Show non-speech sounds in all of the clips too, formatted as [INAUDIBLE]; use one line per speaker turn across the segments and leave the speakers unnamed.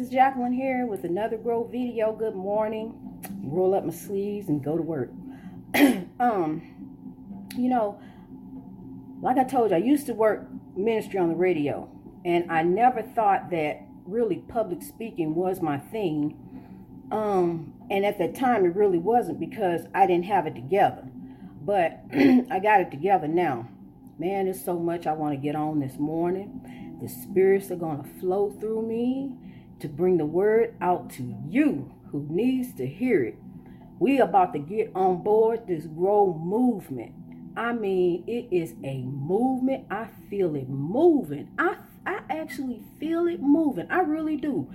This is Jacqueline here with another Grow video. Good morning. Roll up my sleeves and go to work. [CLEARS THROAT] um, you know, like I told you, I used to work ministry on the radio, and I never thought that really public speaking was my thing. Um, and at that time, it really wasn't because I didn't have it together. But [CLEARS THROAT] I got it together now. Man, there's so much I want to get on this morning. The spirits are going to flow through me to bring the word out to you who needs to hear it. We about to get on board this grow movement. I mean, it is a movement. I feel it moving. I I actually feel it moving. I really do.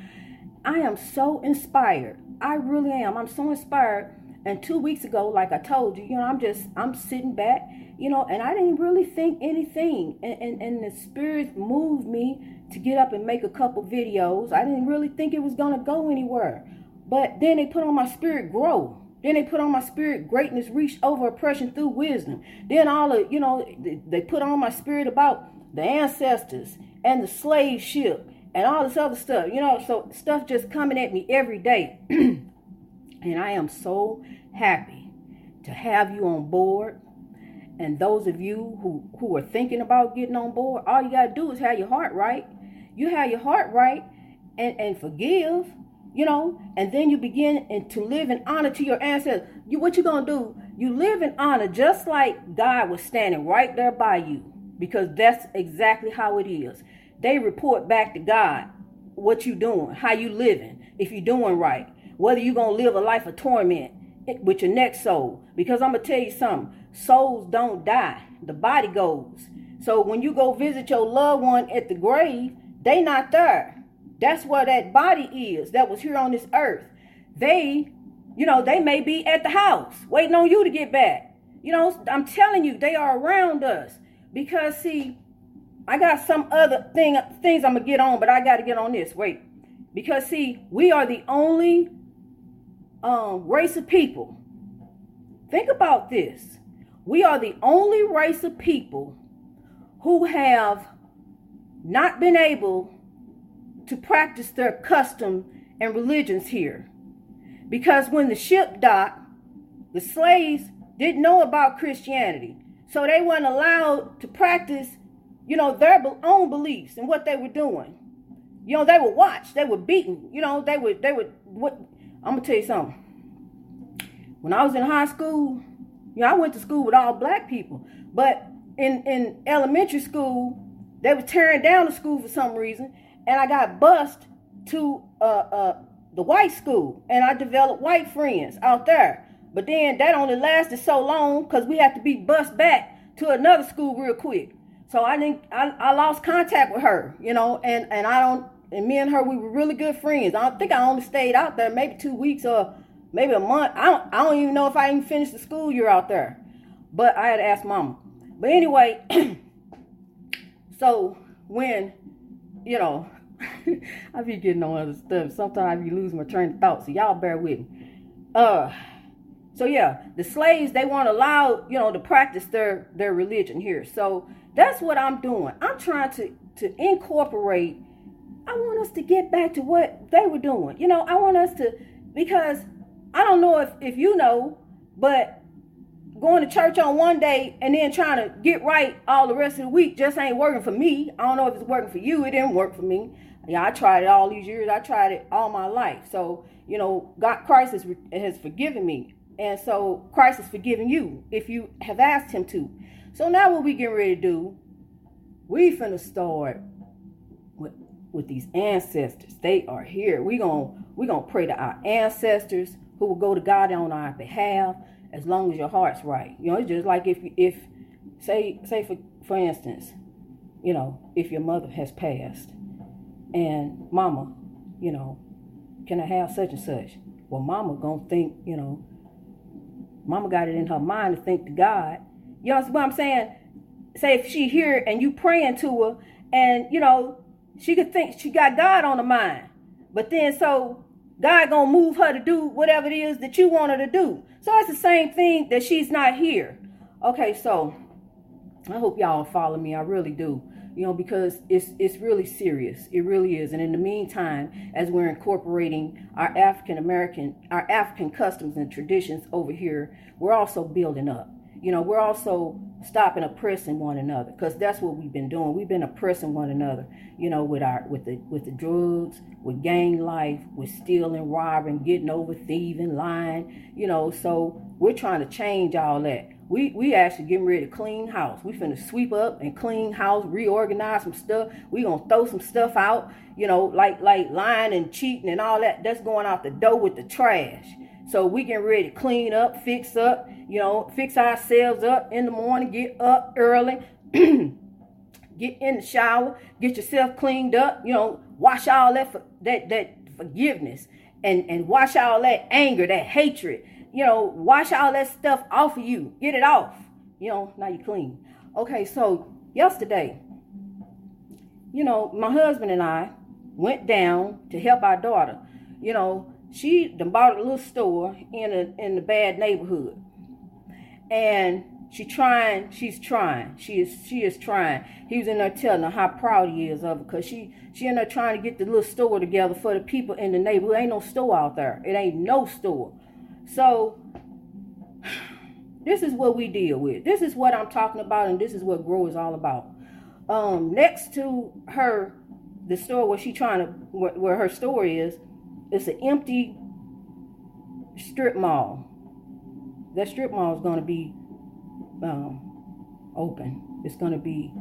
I am so inspired. I really am. I'm so inspired. And two weeks ago, like I told you, you know, I'm just I'm sitting back you know, and I didn't really think anything. And, and, and the spirit moved me to get up and make a couple videos. I didn't really think it was going to go anywhere. But then they put on my spirit grow. Then they put on my spirit greatness reach over oppression through wisdom. Then all of, you know, they put on my spirit about the ancestors and the slave ship and all this other stuff. You know, so stuff just coming at me every day. [CLEARS THROAT] and I am so happy to have you on board. And those of you who, who are thinking about getting on board, all you got to do is have your heart right. You have your heart right and, and forgive, you know, and then you begin and to live in honor to your ancestors. You, what you to do? You live in honor just like God was standing right there by you because that's exactly how it is. They report back to God what you doing, how you living, if you're doing right, whether you're going to live a life of torment with your next soul. Because I'm to tell you something souls don't die, the body goes. So when you go visit your loved one at the grave, they not there. That's where that body is that was here on this earth. They, you know, they may be at the house waiting on you to get back. You know, I'm telling you, they are around us. Because see, I got some other thing things I'm gonna get on, but I gotta get on this. Wait. Because see, we are the only um, race of people. Think about this. We are the only race of people who have not been able to practice their custom and religions here. Because when the ship docked, the slaves didn't know about Christianity. So they weren't allowed to practice, you know, their own beliefs and what they were doing. You know, they were watched, they were beaten, you know, they would, they would, what, I'm gonna tell you something. When I was in high school, you know, I went to school with all black people, but in in elementary school, they were tearing down the school for some reason, and I got bused to uh uh the white school, and I developed white friends out there. But then that only lasted so long because we had to be bused back to another school real quick. So I didn't I, I lost contact with her, you know, and and I don't and me and her we were really good friends. I think I only stayed out there maybe two weeks or maybe a month. I don't, I don't even know if I even finished the school year out there. But I had to ask mama. But anyway, [CLEARS THROAT] so when, you know, [LAUGHS] I be getting on other stuff. Sometimes I be losing my train of thought. So y'all bear with me. Uh so yeah, the slaves they weren't allowed, you know, to practice their their religion here. So that's what I'm doing. I'm trying to to incorporate. I want us to get back to what they were doing. You know, I want us to because I don't know if, if you know, but going to church on one day and then trying to get right all the rest of the week just ain't working for me. I don't know if it's working for you. It didn't work for me. Yeah, I tried it all these years. I tried it all my life. So, you know, God, Christ has, has forgiven me. And so Christ has forgiven you if you have asked him to. So now what we getting ready to do, we finna start with, with these ancestors. They are here. We gonna we gonna pray to our ancestors who will go to God on our behalf as long as your heart's right. You know, it's just like if if say say for for instance, you know, if your mother has passed and mama, you know, can I have such and such? Well, mama gonna think, you know, mama got it in her mind to think to God. You know what I'm saying? Say if she here and you praying to her and you know, she could think she got God on the mind. But then so God gonna move her to do whatever it is that you want her to do. So it's the same thing that she's not here. Okay, so I hope y'all follow me. I really do. you know, because it's it's really serious. It really is. And in the meantime, as we're incorporating our African American, our African customs and traditions over here, we're also building up. You know, we're also stopping oppressing one another because that's what we've been doing. We've been oppressing one another. You know, with our with the with the drugs, with gang life, with stealing, robbing, getting over, thieving, lying. You know, so we're trying to change all that. We we actually getting ready to clean house. We finna sweep up and clean house, reorganize some stuff. We gonna throw some stuff out, you know, like like lying and cheating and all that. That's going out the door with the trash. So we getting ready to clean up, fix up, you know, fix ourselves up in the morning, get up early, [CLEARS THROAT] get in the shower, get yourself cleaned up, you know, wash all that for, that that forgiveness and and wash all that anger, that hatred you know, wash all that stuff off of you. Get it off. You know, now you clean. Okay, so yesterday, you know, my husband and I went down to help our daughter. You know, she done bought a little store in a in the bad neighborhood. And she trying, she's trying. She is she is trying. He was in there telling her how proud he is of her because she she in there trying to get the little store together for the people in the neighborhood. Ain't no store out there. It ain't no store. So [SIGHS] this is what we deal with. This is what I'm talking about, and this is what Grow is all about. Um, next to her, the store where she trying to where, where her store is, it's an empty strip mall. That strip mall is going to be um, open. It's going to be,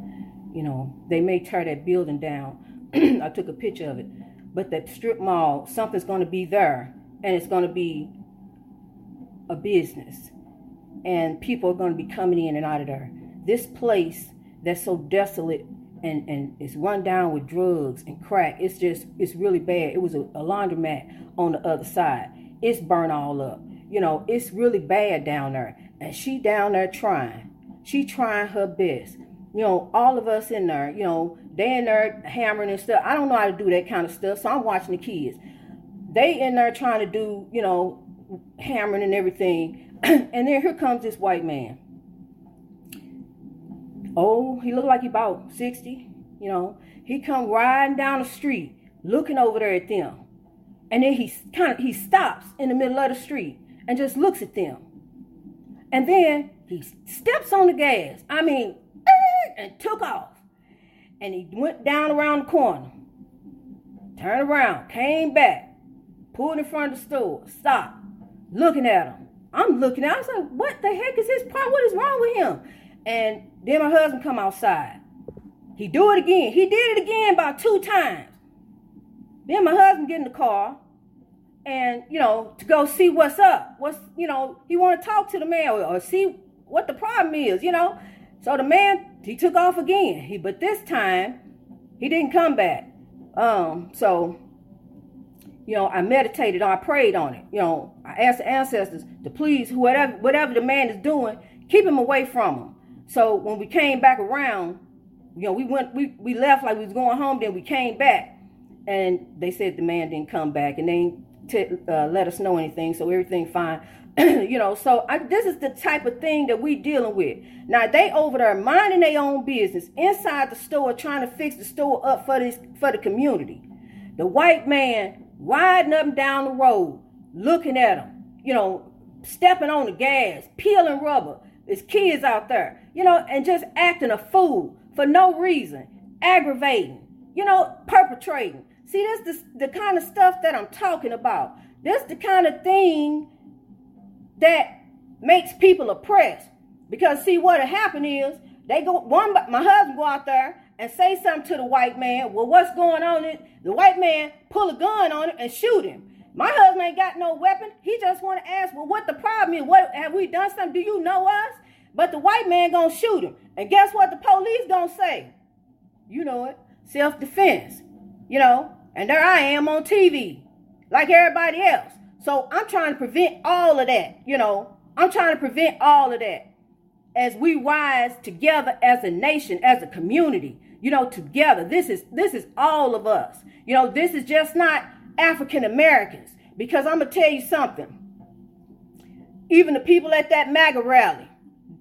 you know, they may tear that building down. [CLEARS THROAT] I took a picture of it, but that strip mall, something's going to be there, and it's going to be a business and people are going to be coming in and out of there. This place that's so desolate and, and it's run down with drugs and crack, it's just, it's really bad. It was a, a laundromat on the other side. It's burned all up. You know, it's really bad down there. And she down there trying. She trying her best. You know, all of us in there, you know, they in there hammering and stuff. I don't know how to do that kind of stuff, so I'm watching the kids. They in there trying to do, you know, hammering and everything. [CLEARS THROAT] and then here comes this white man. Oh, he looked like he about 60, you know. He come riding down the street, looking over there at them. And then he kind of he stops in the middle of the street and just looks at them. And then he steps on the gas. I mean, [LAUGHS] and took off. And he went down around the corner. Turned around, came back, pulled in front of the store, stopped looking at him. I'm looking at him. I was like, what the heck is his part? What is wrong with him? And then my husband come outside. He do it again. He did it again about two times. Then my husband get in the car and, you know, to go see what's up. What's, you know, he want to talk to the man or, or see what the problem is, you know. So the man, he took off again. He, but this time, he didn't come back. Um, so you know, I meditated, I prayed on it. You know, I asked the ancestors to please whatever whatever the man is doing, keep him away from him. So when we came back around, you know, we went we, we left like we was going home, then we came back and they said the man didn't come back and they didn't uh, let us know anything, so everything fine. [CLEARS THROAT] you know, so I, this is the type of thing that we dealing with. Now they over there minding their own business inside the store, trying to fix the store up for this for the community. The white man riding up and down the road, looking at them, you know, stepping on the gas, peeling rubber. There's kids out there, you know, and just acting a fool for no reason, aggravating, you know, perpetrating. See, this the, the kind of stuff that I'm talking about. This the kind of thing that makes people oppressed. Because see, what'll happen is they go one my husband go out there and say something to the white man. Well, what's going on? It The white man pull a gun on him and shoot him. My husband ain't got no weapon. He just want to ask, well, what the problem is? What have we done something? Do you know us? But the white man gonna shoot him. And guess what the police gonna say? You know it. Self-defense. You know, and there I am on TV, like everybody else. So I'm trying to prevent all of that, you know. I'm trying to prevent all of that as we rise together as a nation, as a community you know, together. This is this is all of us. You know, this is just not African Americans. Because I'm gonna tell you something. Even the people at that MAGA rally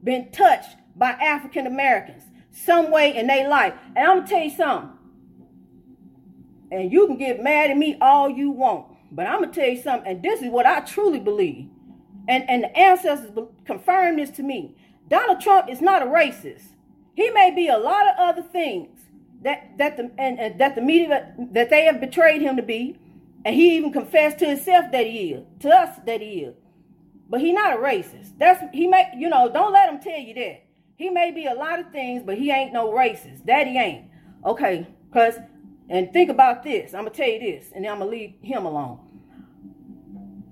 been touched by African Americans. some way in their life. And I'm gonna tell you something. And you can get mad at me all you want, but I'm gonna tell you something. And this is what I truly believe. And and the ancestors confirmed this to me. Donald Trump is not a racist. He may be a lot of other things that that the and, and that the media that they have betrayed him to be, and he even confessed to himself that he is, to us that he is. But he not a racist. That's he may you know, don't let him tell you that. He may be a lot of things, but he ain't no racist. That he ain't. Okay, cause and think about this. I'm gonna tell you this, and then I'm gonna leave him alone.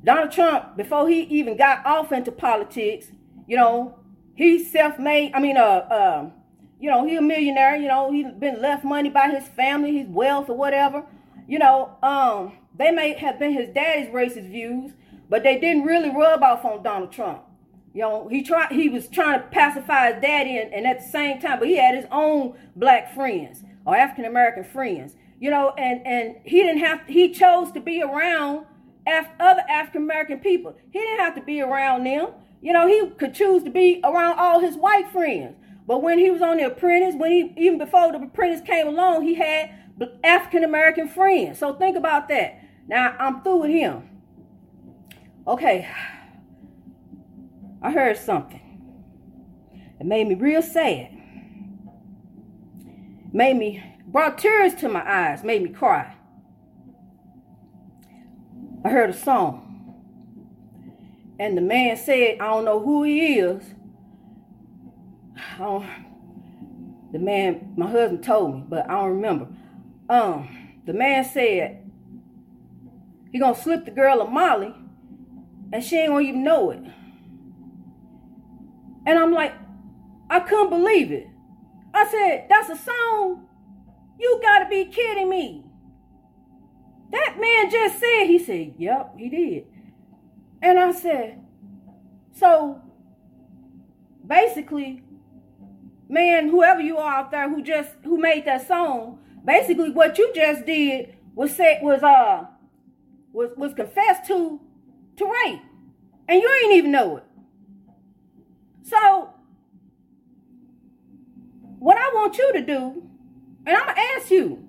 Donald Trump, before he even got off into politics, you know, he self-made. I mean, uh, uh, you know, he a millionaire. You know, he's been left money by his family, his wealth, or whatever. You know, um, they may have been his daddy's racist views, but they didn't really rub off on Donald Trump. You know, he tried he was trying to pacify his daddy and, and at the same time, but he had his own black friends or African American friends. You know, and and he didn't have he chose to be around Af- other African American people. He didn't have to be around them. You know, he could choose to be around all his white friends. But when he was on the apprentice, when he even before the apprentice came along, he had African American friend. So think about that. Now I'm through with him. Okay. I heard something. It made me real sad. Made me brought tears to my eyes, made me cry. I heard a song. And the man said, I don't know who he is. [SIGHS] the man, my husband told me, but I don't remember. Um, the man said he gonna slip the girl a Molly and she ain't gonna even know it. And I'm like, I couldn't believe it. I said, that's a song? You gotta be kidding me. That man just said, he said, yep, he did. And I said, so basically, man, whoever you are out there who just who made that song, basically what you just did was say was uh was was confessed to to rape. And you ain't even know it. So, what I want you to do, and I'm gonna ask you,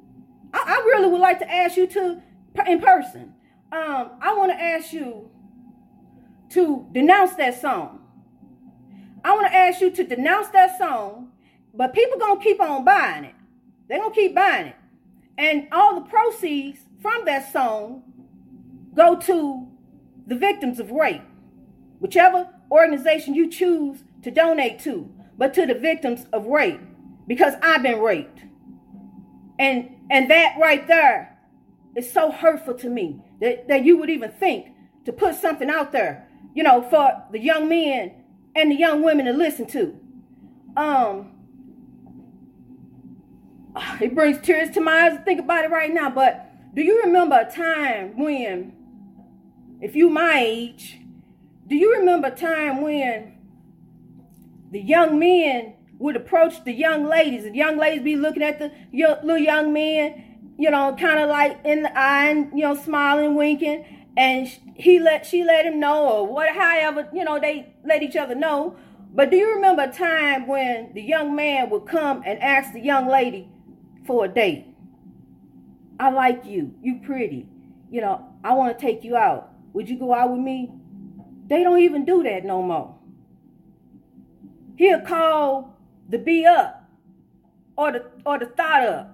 I, I really would like to ask you to in person. Um, I want to ask you to denounce that song. I want to ask you to denounce that song, but people gonna keep on buying it. They're gonna keep buying it, and all the proceeds from that song go to the victims of rape, whichever organization you choose to donate to, but to the victims of rape because I've been raped. And and that right there is so hurtful to me that, that you would even think to put something out there, you know, for the young men and the young women to listen to. Um [SIGHS] it brings tears to my eyes to think about it right now, but do you remember a time when if you my age, do you remember a time when the young men would approach the young ladies, and young ladies be looking at the young, little young men, you know, kind of like in the eye, and you know, smiling, winking, and he let she let him know, or what, however, you know, they let each other know. But do you remember a time when the young man would come and ask the young lady for a date? I like you. You pretty. You know, I want to take you out. Would you go out with me? They don't even do that no more. He'll call the B up or the or the thought up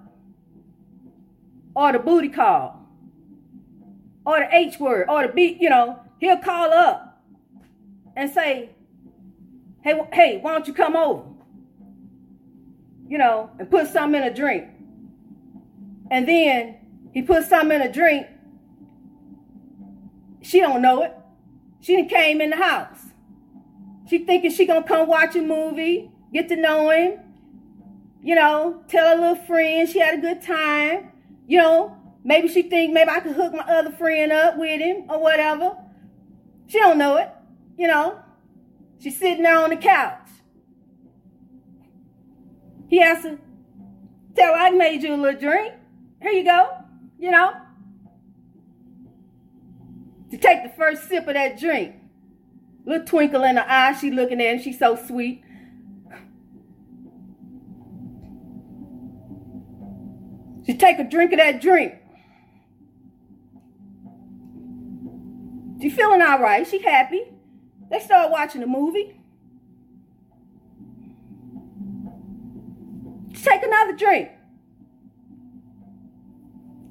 or the booty call or the H word or the B, you know, he'll call up and say, Hey, hey, why don't you come over? You know, and put something in a drink. And then he puts something in a drink. She don't know it. She came in the house. She thinking she gonna come watch a movie, get to know him, you know, tell her little friend she had a good time. You know, maybe she think maybe I could hook my other friend up with him or whatever. She don't know it, you know. She's sitting there on the couch. He has to tell her I made you a little drink. Here you go, you know. To take the first sip of that drink. Little twinkle in her eye, she looking at him, she's so sweet. She take a drink of that drink. She feeling all right. She happy. They start watching a movie. She take another drink.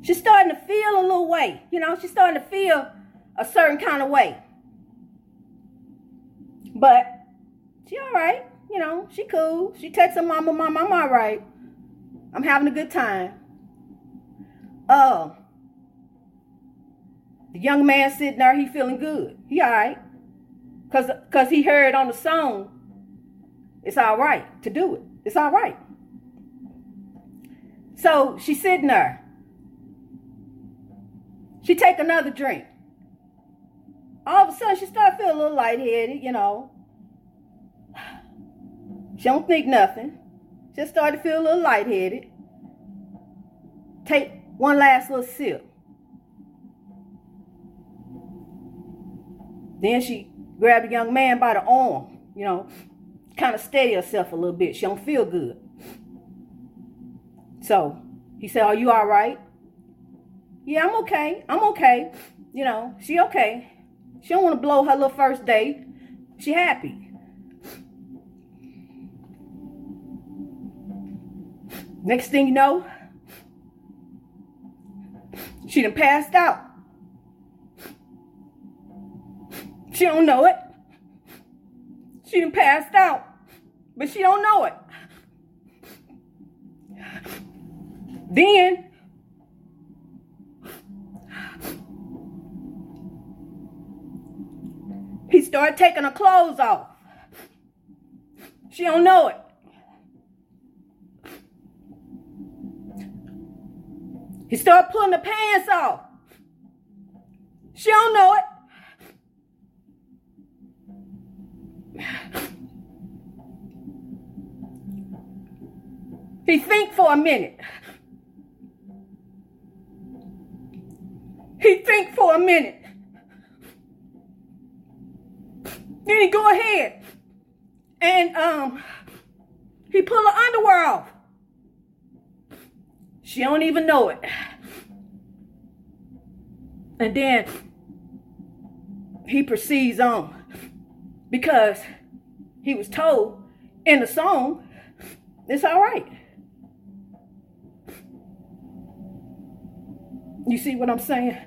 She's starting to feel a little way. You know, she's starting to feel a certain kind of way. But she all right. You know, she cool. She texts her mama, mama, I'm all right. I'm having a good time. Oh. The young man sitting there, he feeling good. He all right. Cause, Cause he heard on the song, it's all right to do it. It's all right. So she's sitting there. She take another drink. All of a sudden, she start feeling a little lightheaded, you know. She don't think nothing. Just started to feel a little lightheaded. Take one last little sip. Then she grabbed the young man by the arm, you know, kind of steady herself a little bit. She don't feel good. So he said, Are you all right? Yeah, I'm okay. I'm okay. You know, she okay. She don't want to blow her little first date. She happy. Next thing you know, she done passed out. She don't know it. She done passed out, but she don't know it. Then he started taking her clothes off. She don't know it. He started pulling the pants off. She don't know it. He think for a minute. He think for a minute. Then he go ahead and um he pull her underwear off. She don't even know it. And then he proceeds on because he was told in the song, it's all right. You see what I'm saying?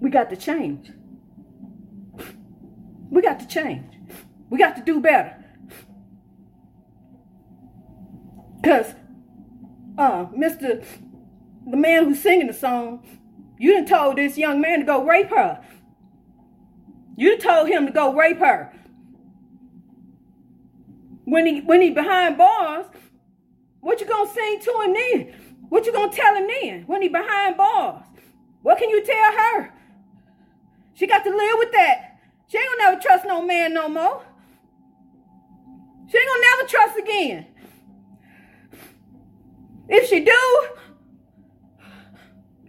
We got to change. We got to change. We got to do better. Because uh, Mr. the man who's singing the song, you done told this young man to go rape her. You told him to go rape her. When he when he behind bars, what you gonna sing to him then? What you gonna tell him then when he behind bars? What can you tell her? She got to live with that. She ain't gonna never trust no man no more. She ain't gonna never trust again. If she do,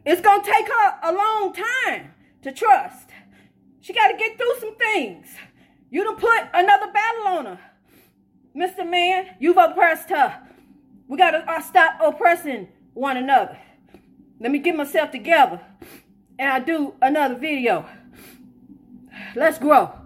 it's gonna take her a long time to trust. She got to get through some things. You done put another battle on her. Mr. Man, you've oppressed her. We got to uh, stop oppressing one another. Let me get myself together and I'll do another video. Let's grow.